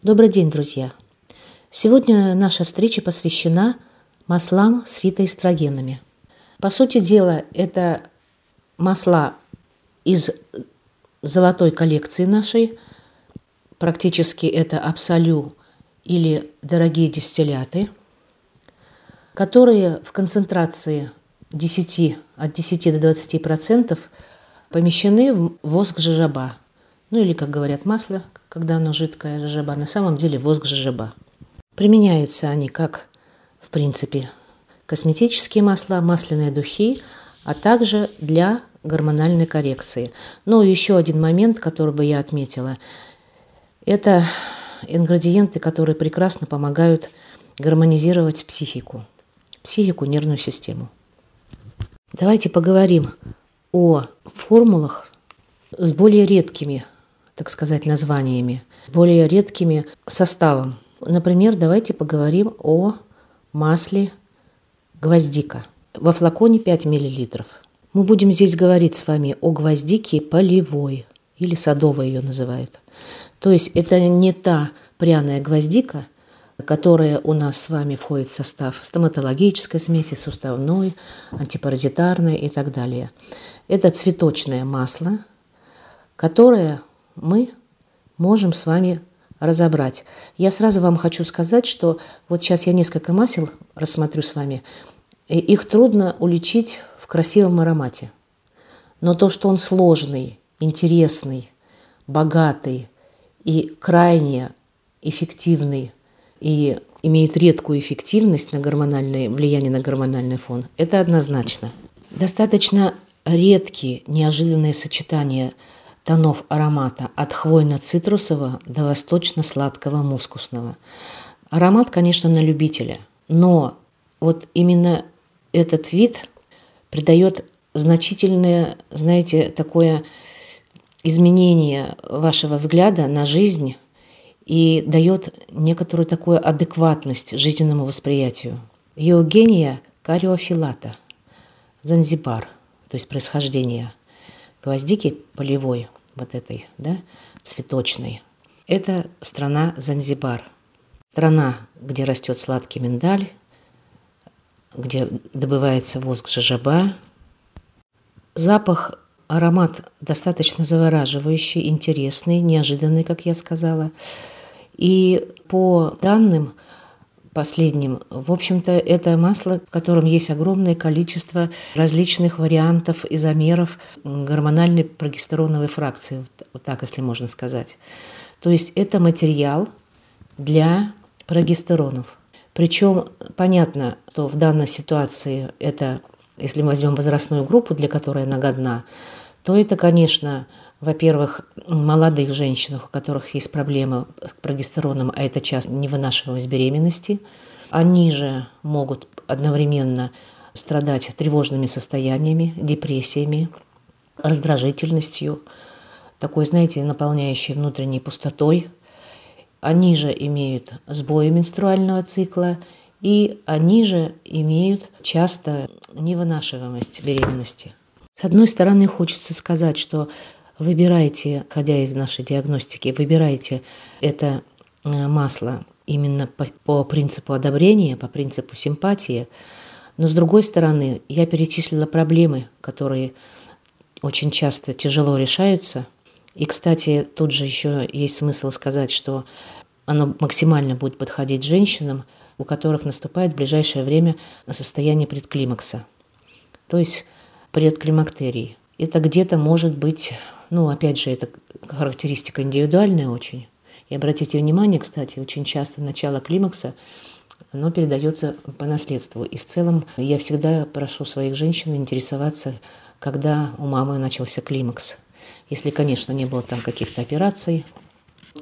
Добрый день, друзья! Сегодня наша встреча посвящена маслам с фитоэстрогенами. По сути дела, это масла из золотой коллекции нашей. Практически это абсолю или дорогие дистилляты, которые в концентрации 10, от 10 до 20 процентов помещены в воск жижаба. Ну или, как говорят, масло, когда оно жидкое жижаба, на самом деле воск жижаба. Применяются они как, в принципе, косметические масла, масляные духи, а также для гормональной коррекции. Ну еще один момент, который бы я отметила, это ингредиенты, которые прекрасно помогают гармонизировать психику, психику, нервную систему. Давайте поговорим о формулах с более редкими, так сказать, названиями, более редкими составом. Например, давайте поговорим о масле гвоздика. Во флаконе 5 мл. Мы будем здесь говорить с вами о гвоздике полевой, или садовой ее называют. То есть это не та пряная гвоздика, которая у нас с вами входит в состав стоматологической смеси, суставной, антипаразитарной и так далее. Это цветочное масло, которое мы можем с вами разобрать. Я сразу вам хочу сказать, что вот сейчас я несколько масел рассмотрю с вами. Их трудно уличить в красивом аромате. Но то, что он сложный, интересный, богатый и крайне эффективный и имеет редкую эффективность на гормональное влияние на гормональный фон, это однозначно. Достаточно редкие неожиданные сочетания тонов аромата от хвойно-цитрусового до восточно-сладкого мускусного. Аромат, конечно, на любителя, но вот именно этот вид придает значительное, знаете, такое изменение вашего взгляда на жизнь и дает некоторую такую адекватность жизненному восприятию. Евгения кариофилата, Занзибар, то есть происхождение гвоздики полевой, вот этой, да, цветочной. Это страна Занзибар. Страна, где растет сладкий миндаль, где добывается воск жажаба. Запах, аромат достаточно завораживающий, интересный, неожиданный, как я сказала. И по данным последним, в общем-то, это масло, в котором есть огромное количество различных вариантов изомеров гормональной прогестероновой фракции, вот так, если можно сказать. То есть это материал для прогестеронов. Причем понятно, что в данной ситуации это, если мы возьмем возрастную группу, для которой она годна, то это, конечно, во-первых, молодых женщин, у которых есть проблемы с прогестероном, а это часто невынашиваемость беременности, они же могут одновременно страдать тревожными состояниями, депрессиями, раздражительностью, такой, знаете, наполняющей внутренней пустотой. Они же имеют сбои менструального цикла, и они же имеют часто невынашиваемость беременности. С одной стороны, хочется сказать, что выбирайте, ходя из нашей диагностики, выбирайте это э, масло именно по, по принципу одобрения, по принципу симпатии. Но с другой стороны, я перечислила проблемы, которые очень часто тяжело решаются. И, кстати, тут же еще есть смысл сказать, что оно максимально будет подходить женщинам, у которых наступает в ближайшее время состояние предклимакса. То есть предклимактерий. Это где-то может быть ну, опять же, это характеристика индивидуальная очень. И обратите внимание, кстати, очень часто начало климакса, оно передается по наследству. И в целом я всегда прошу своих женщин интересоваться, когда у мамы начался климакс. Если, конечно, не было там каких-то операций.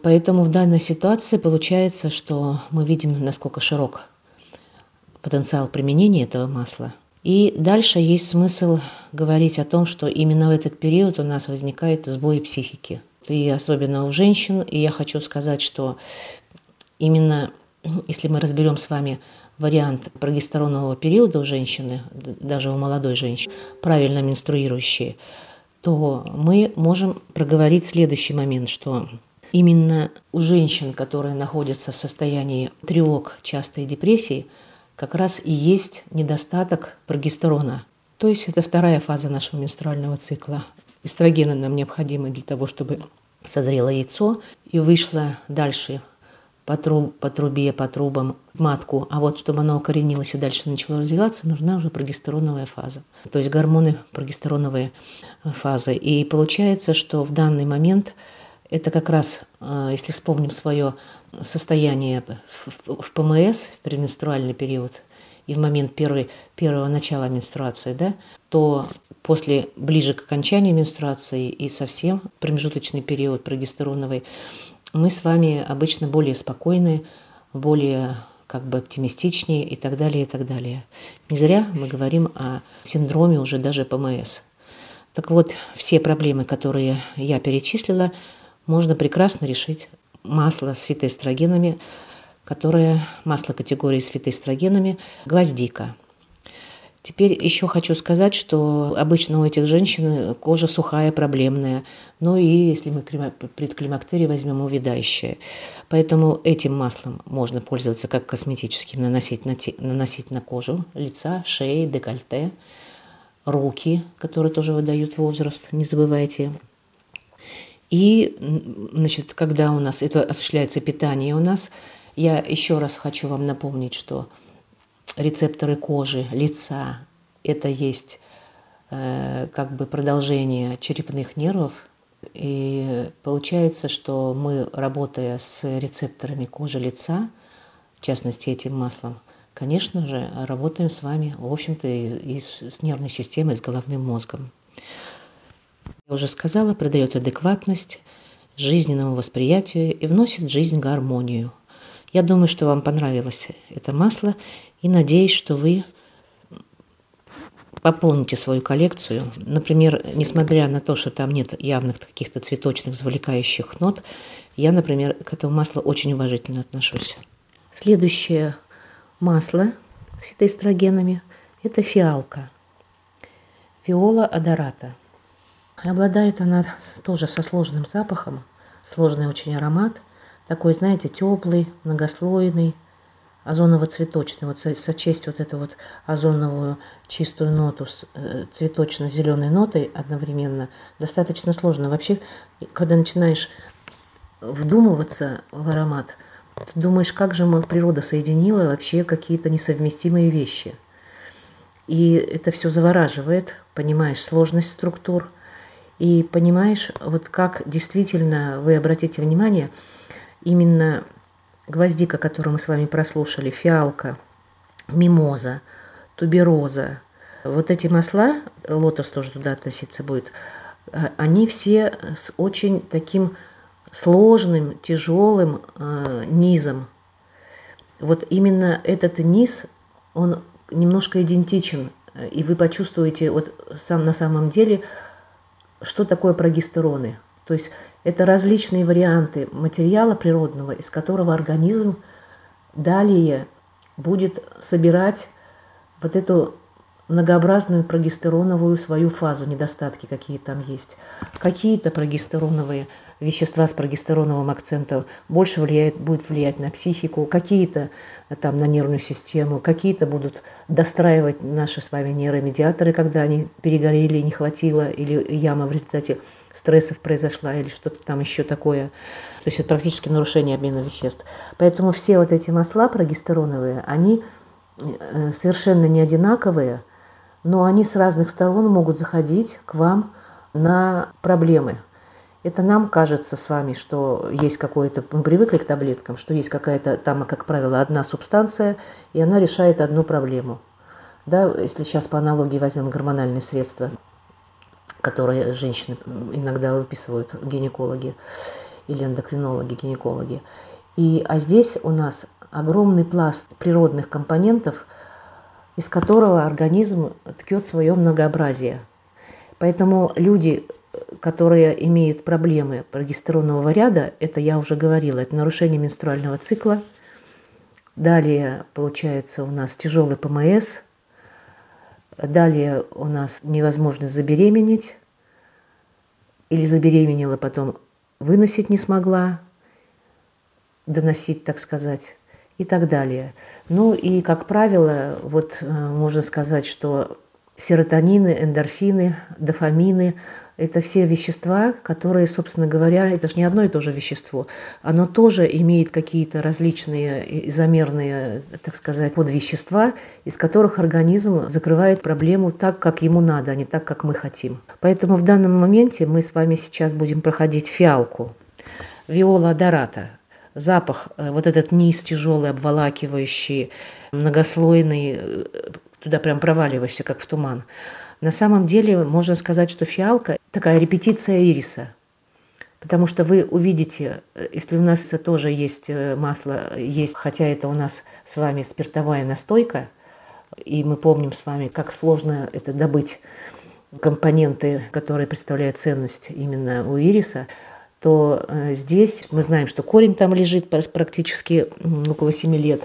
Поэтому в данной ситуации получается, что мы видим, насколько широк потенциал применения этого масла – и дальше есть смысл говорить о том, что именно в этот период у нас возникает сбой психики. И особенно у женщин. И я хочу сказать, что именно если мы разберем с вами вариант прогестеронового периода у женщины, даже у молодой женщины, правильно менструирующей, то мы можем проговорить следующий момент, что Именно у женщин, которые находятся в состоянии тревог, частой депрессии, как раз и есть недостаток прогестерона. То есть это вторая фаза нашего менструального цикла. Эстрогены нам необходимы для того, чтобы созрело яйцо и вышло дальше по, труб, по трубе, по трубам матку, а вот чтобы она укоренилась и дальше начала развиваться, нужна уже прогестероновая фаза, то есть гормоны прогестероновые фазы. И получается, что в данный момент это как раз, э, если вспомним свое состояние в ПМС, в пременструальный период, и в момент первой, первого начала менструации, да, то после, ближе к окончанию менструации и совсем промежуточный период прогестероновый, мы с вами обычно более спокойны, более как бы оптимистичнее и так далее, и так далее. Не зря мы говорим о синдроме уже даже ПМС. Так вот, все проблемы, которые я перечислила, можно прекрасно решить масло с фитоэстрогенами, которое масло категории с фитоэстрогенами, гвоздика. Теперь еще хочу сказать, что обычно у этих женщин кожа сухая, проблемная, ну и если мы предклимактерий возьмем, увядающая. Поэтому этим маслом можно пользоваться как косметическим, наносить на, те, наносить на кожу лица, шеи, декольте, руки, которые тоже выдают возраст, не забывайте. И, значит, когда у нас это осуществляется питание у нас, я еще раз хочу вам напомнить, что рецепторы кожи, лица – это есть э, как бы продолжение черепных нервов. И получается, что мы, работая с рецепторами кожи лица, в частности этим маслом, конечно же, работаем с вами, в общем-то, и, и с нервной системой, с головным мозгом. Я уже сказала, придает адекватность жизненному восприятию и вносит в жизнь гармонию. Я думаю, что вам понравилось это масло, и надеюсь, что вы пополните свою коллекцию. Например, несмотря на то, что там нет явных каких-то цветочных завлекающих нот, я, например, к этому маслу очень уважительно отношусь. Следующее масло с фитоэстрогенами – это фиалка. Виола адората. Обладает она тоже со сложным запахом, сложный очень аромат, такой, знаете, теплый, многослойный, озоново-цветочный, вот сочесть вот эту вот озоновую чистую ноту с э, цветочно-зеленой нотой одновременно достаточно сложно. Вообще, когда начинаешь вдумываться в аромат, ты думаешь, как же природа соединила вообще какие-то несовместимые вещи. И это все завораживает, понимаешь сложность структур, и понимаешь, вот как действительно, вы обратите внимание, именно гвоздика, которую мы с вами прослушали, фиалка, мимоза, тубероза, вот эти масла, лотос тоже туда относиться будет, э, они все с очень таким сложным, тяжелым э, низом. Вот именно этот низ, он немножко идентичен, и вы почувствуете вот сам на самом деле, что такое прогестероны. То есть это различные варианты материала природного, из которого организм далее будет собирать вот эту многообразную прогестероновую свою фазу, недостатки какие там есть. Какие-то прогестероновые вещества с прогестероновым акцентом больше влияет, будут влиять на психику, какие-то там на нервную систему, какие-то будут достраивать наши с вами нейромедиаторы, когда они перегорели, не хватило, или яма в результате стрессов произошла, или что-то там еще такое. То есть это практически нарушение обмена веществ. Поэтому все вот эти масла прогестероновые, они э, совершенно не одинаковые, но они с разных сторон могут заходить к вам на проблемы. Это нам кажется с вами, что есть какое-то, мы привыкли к таблеткам, что есть какая-то там, как правило, одна субстанция, и она решает одну проблему. Да, если сейчас по аналогии возьмем гормональные средства, которые женщины иногда выписывают гинекологи или эндокринологи, гинекологи. И, а здесь у нас огромный пласт природных компонентов, из которого организм ткет свое многообразие. Поэтому люди, которые имеют проблемы прогестеронового ряда, это я уже говорила, это нарушение менструального цикла. Далее, получается, у нас тяжелый ПМС. Далее у нас невозможность забеременеть. Или забеременела, потом выносить не смогла, доносить, так сказать, и так далее. Ну и, как правило, вот э, можно сказать, что серотонины, эндорфины, дофамины – это все вещества, которые, собственно говоря, это же не одно и то же вещество. Оно тоже имеет какие-то различные изомерные, так сказать, подвещества, из которых организм закрывает проблему так, как ему надо, а не так, как мы хотим. Поэтому в данном моменте мы с вами сейчас будем проходить фиалку. Виола адората. Запах, э, вот этот низ тяжелый, обволакивающий, многослойный, э, туда прям проваливаешься, как в туман. На самом деле можно сказать, что фиалка – такая репетиция ириса. Потому что вы увидите, если у нас тоже есть э, масло, есть, хотя это у нас с вами спиртовая настойка, и мы помним с вами, как сложно это добыть компоненты, которые представляют ценность именно у ириса, то э, здесь мы знаем, что корень там лежит практически около 7 лет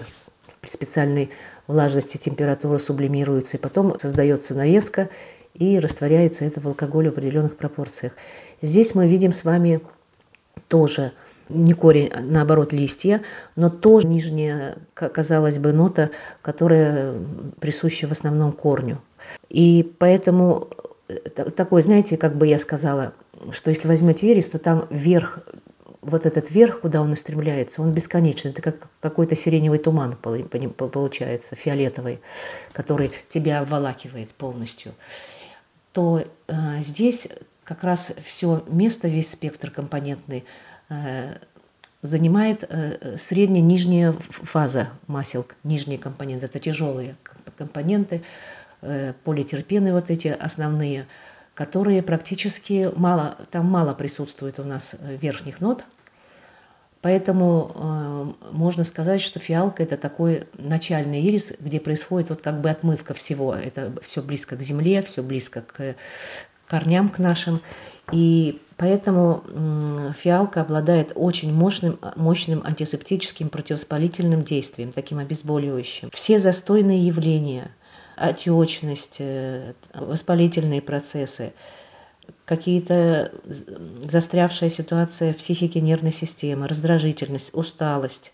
специальной влажность и температура сублимируются, и потом создается навеска, и растворяется это в алкоголе в определенных пропорциях. Здесь мы видим с вами тоже не корень, а наоборот листья, но тоже нижняя, казалось бы, нота, которая присуща в основном корню. И поэтому э, такой, знаете, как бы я сказала, что если возьмете ирис, то там вверх вот этот верх, куда он устремляется, он бесконечный. Это как какой-то сиреневый туман получается, фиолетовый, который тебя обволакивает полностью. То э, здесь как раз все место, весь спектр компонентный э, занимает э, средняя нижняя фаза масел, нижние компоненты. Это тяжелые компоненты, э, политерпены вот эти основные – которые практически мало, там мало присутствует у нас э, верхних нот, поэтому э, можно сказать, что фиалка это такой начальный ирис, где происходит вот как бы отмывка всего, это все близко к земле, все близко к корням к нашим, и поэтому э, фиалка обладает очень мощным, мощным антисептическим противовоспалительным действием, таким обезболивающим. Все застойные явления – отечность, э, воспалительные процессы, какие-то застрявшая ситуация в психике нервной системы, раздражительность, усталость,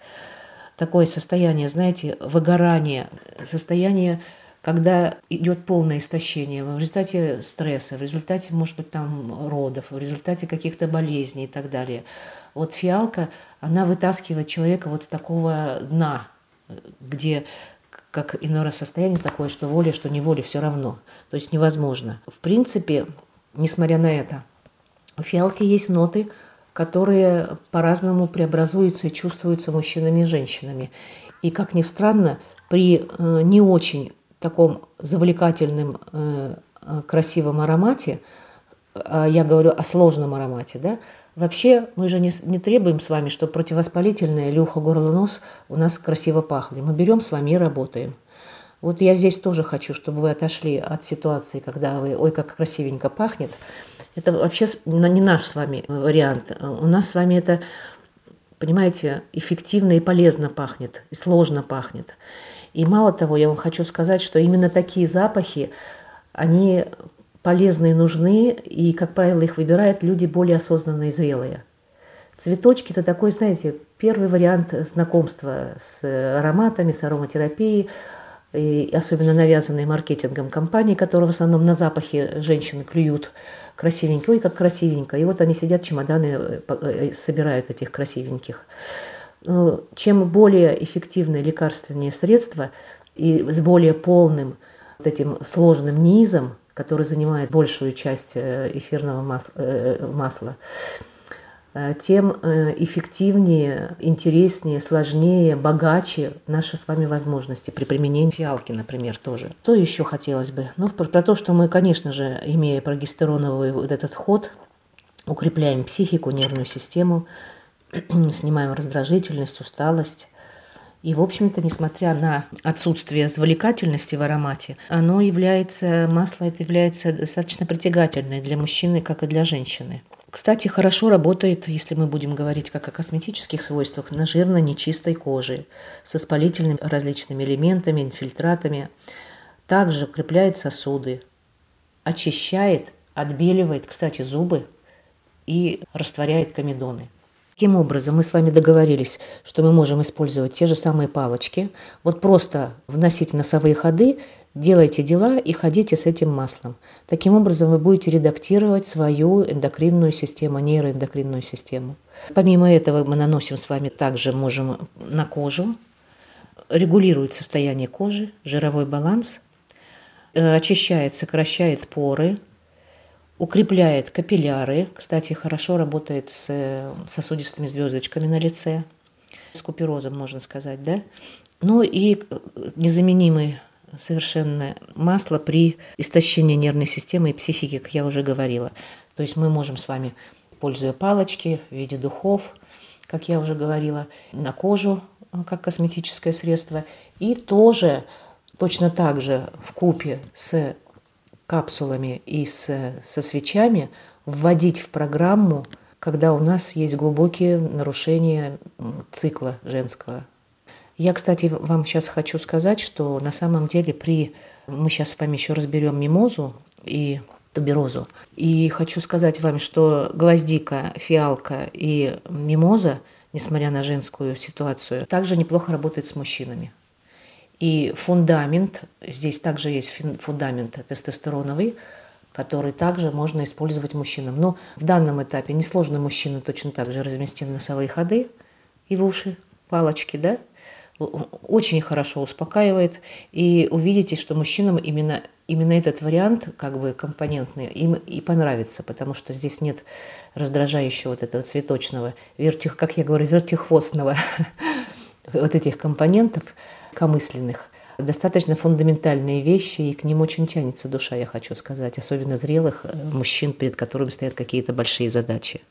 такое состояние, знаете, выгорание, состояние, когда идет полное истощение в результате стресса, в результате, может быть, там родов, в результате каких-то болезней и так далее. Вот фиалка, она вытаскивает человека вот с такого дна, где как раз состояние такое, что воля, что не воля, все равно. То есть невозможно. В принципе, несмотря на это, у фиалки есть ноты, которые по-разному преобразуются и чувствуются мужчинами и женщинами. И, как ни странно, при э, не очень таком завлекательном, э, э красивом аромате, э, я говорю о сложном аромате, да, Вообще, мы же не, не требуем с вами, чтобы противовоспалительное или ухо, горло, нос у нас красиво пахли. Мы берем с вами и работаем. Вот я здесь тоже хочу, чтобы вы отошли от ситуации, когда вы, ой, как красивенько пахнет. Это вообще не наш с вами вариант. У нас с вами это, понимаете, эффективно и полезно пахнет, и сложно пахнет. И мало того, я вам хочу сказать, что именно такие запахи, они полезные, нужны, и, как правило, их выбирают люди более осознанные и зрелые. Цветочки – это такой, знаете, первый вариант знакомства с ароматами, с ароматерапией, и особенно навязанные маркетингом компании, которые в основном на запахе женщины клюют красивенько, ой, как красивенько. И вот они сидят, чемоданы э, э, собирают этих красивеньких. Ну, чем более эффективные лекарственные средства и с более полным вот этим сложным низом, который занимает большую часть э, эфирного э, масла, э, тем эффективнее, интереснее, сложнее, богаче наши с вами возможности при применении фиалки, например, тоже. Что еще хотелось бы? Ну, про, про то, что мы, конечно же, имея прогестероновый вот этот ход, укрепляем психику, нервную систему, снимаем раздражительность, усталость, и, в общем-то, несмотря на отсутствие завлекательности в аромате, оно является, масло это является достаточно притягательное для мужчины, как и для женщины. Кстати, хорошо работает, если мы будем говорить как о косметических свойствах, на жирно-нечистой коже, с воспалительными различными элементами, инфильтратами. Также укрепляет сосуды, очищает, отбеливает, кстати, зубы. и растворяет комедоны. Таким образом, мы с вами договорились, что мы можем использовать те же самые палочки. Вот просто вносить носовые ходы, делайте дела и ходите с этим маслом. Таким образом, вы будете редактировать свою эндокринную систему, нейроэндокринную систему. Помимо этого, мы наносим с вами также можем на кожу, регулирует состояние кожи, жировой баланс, э, очищает, сокращает поры, укрепляет капилляры. Кстати, хорошо работает с э, сосудистыми звездочками на лице, с куперозом, можно сказать, да. Ну и э, незаменимый совершенно масло при истощении нервной системы и психики, как я уже говорила. То есть мы можем с вами, используя палочки в виде духов, как я уже говорила, на кожу э, как косметическое средство, и тоже точно так же в купе с капсулами и с, со свечами вводить в программу, когда у нас есть глубокие нарушения цикла женского. Я, кстати, вам сейчас хочу сказать, что на самом деле при... Мы сейчас с вами еще разберем мимозу и туберозу. И хочу сказать вам, что гвоздика, фиалка и мимоза, несмотря на женскую ситуацию, также неплохо работают с мужчинами. И фундамент, здесь также есть фундамент тестостероновый, который также можно использовать мужчинам. Но в данном этапе несложно мужчина точно так же разместим носовые ходы и в уши, палочки, да, очень хорошо успокаивает. И увидите, что мужчинам именно, именно этот вариант, как бы компонентный, им и понравится, потому что здесь нет раздражающего вот этого цветочного, вертих, как я говорю, вертихвостного вот этих компонентов, легкомысленных. Достаточно фундаментальные вещи, и к ним очень тянется душа, я хочу сказать, особенно зрелых э, мужчин, перед которыми стоят какие-то большие задачи.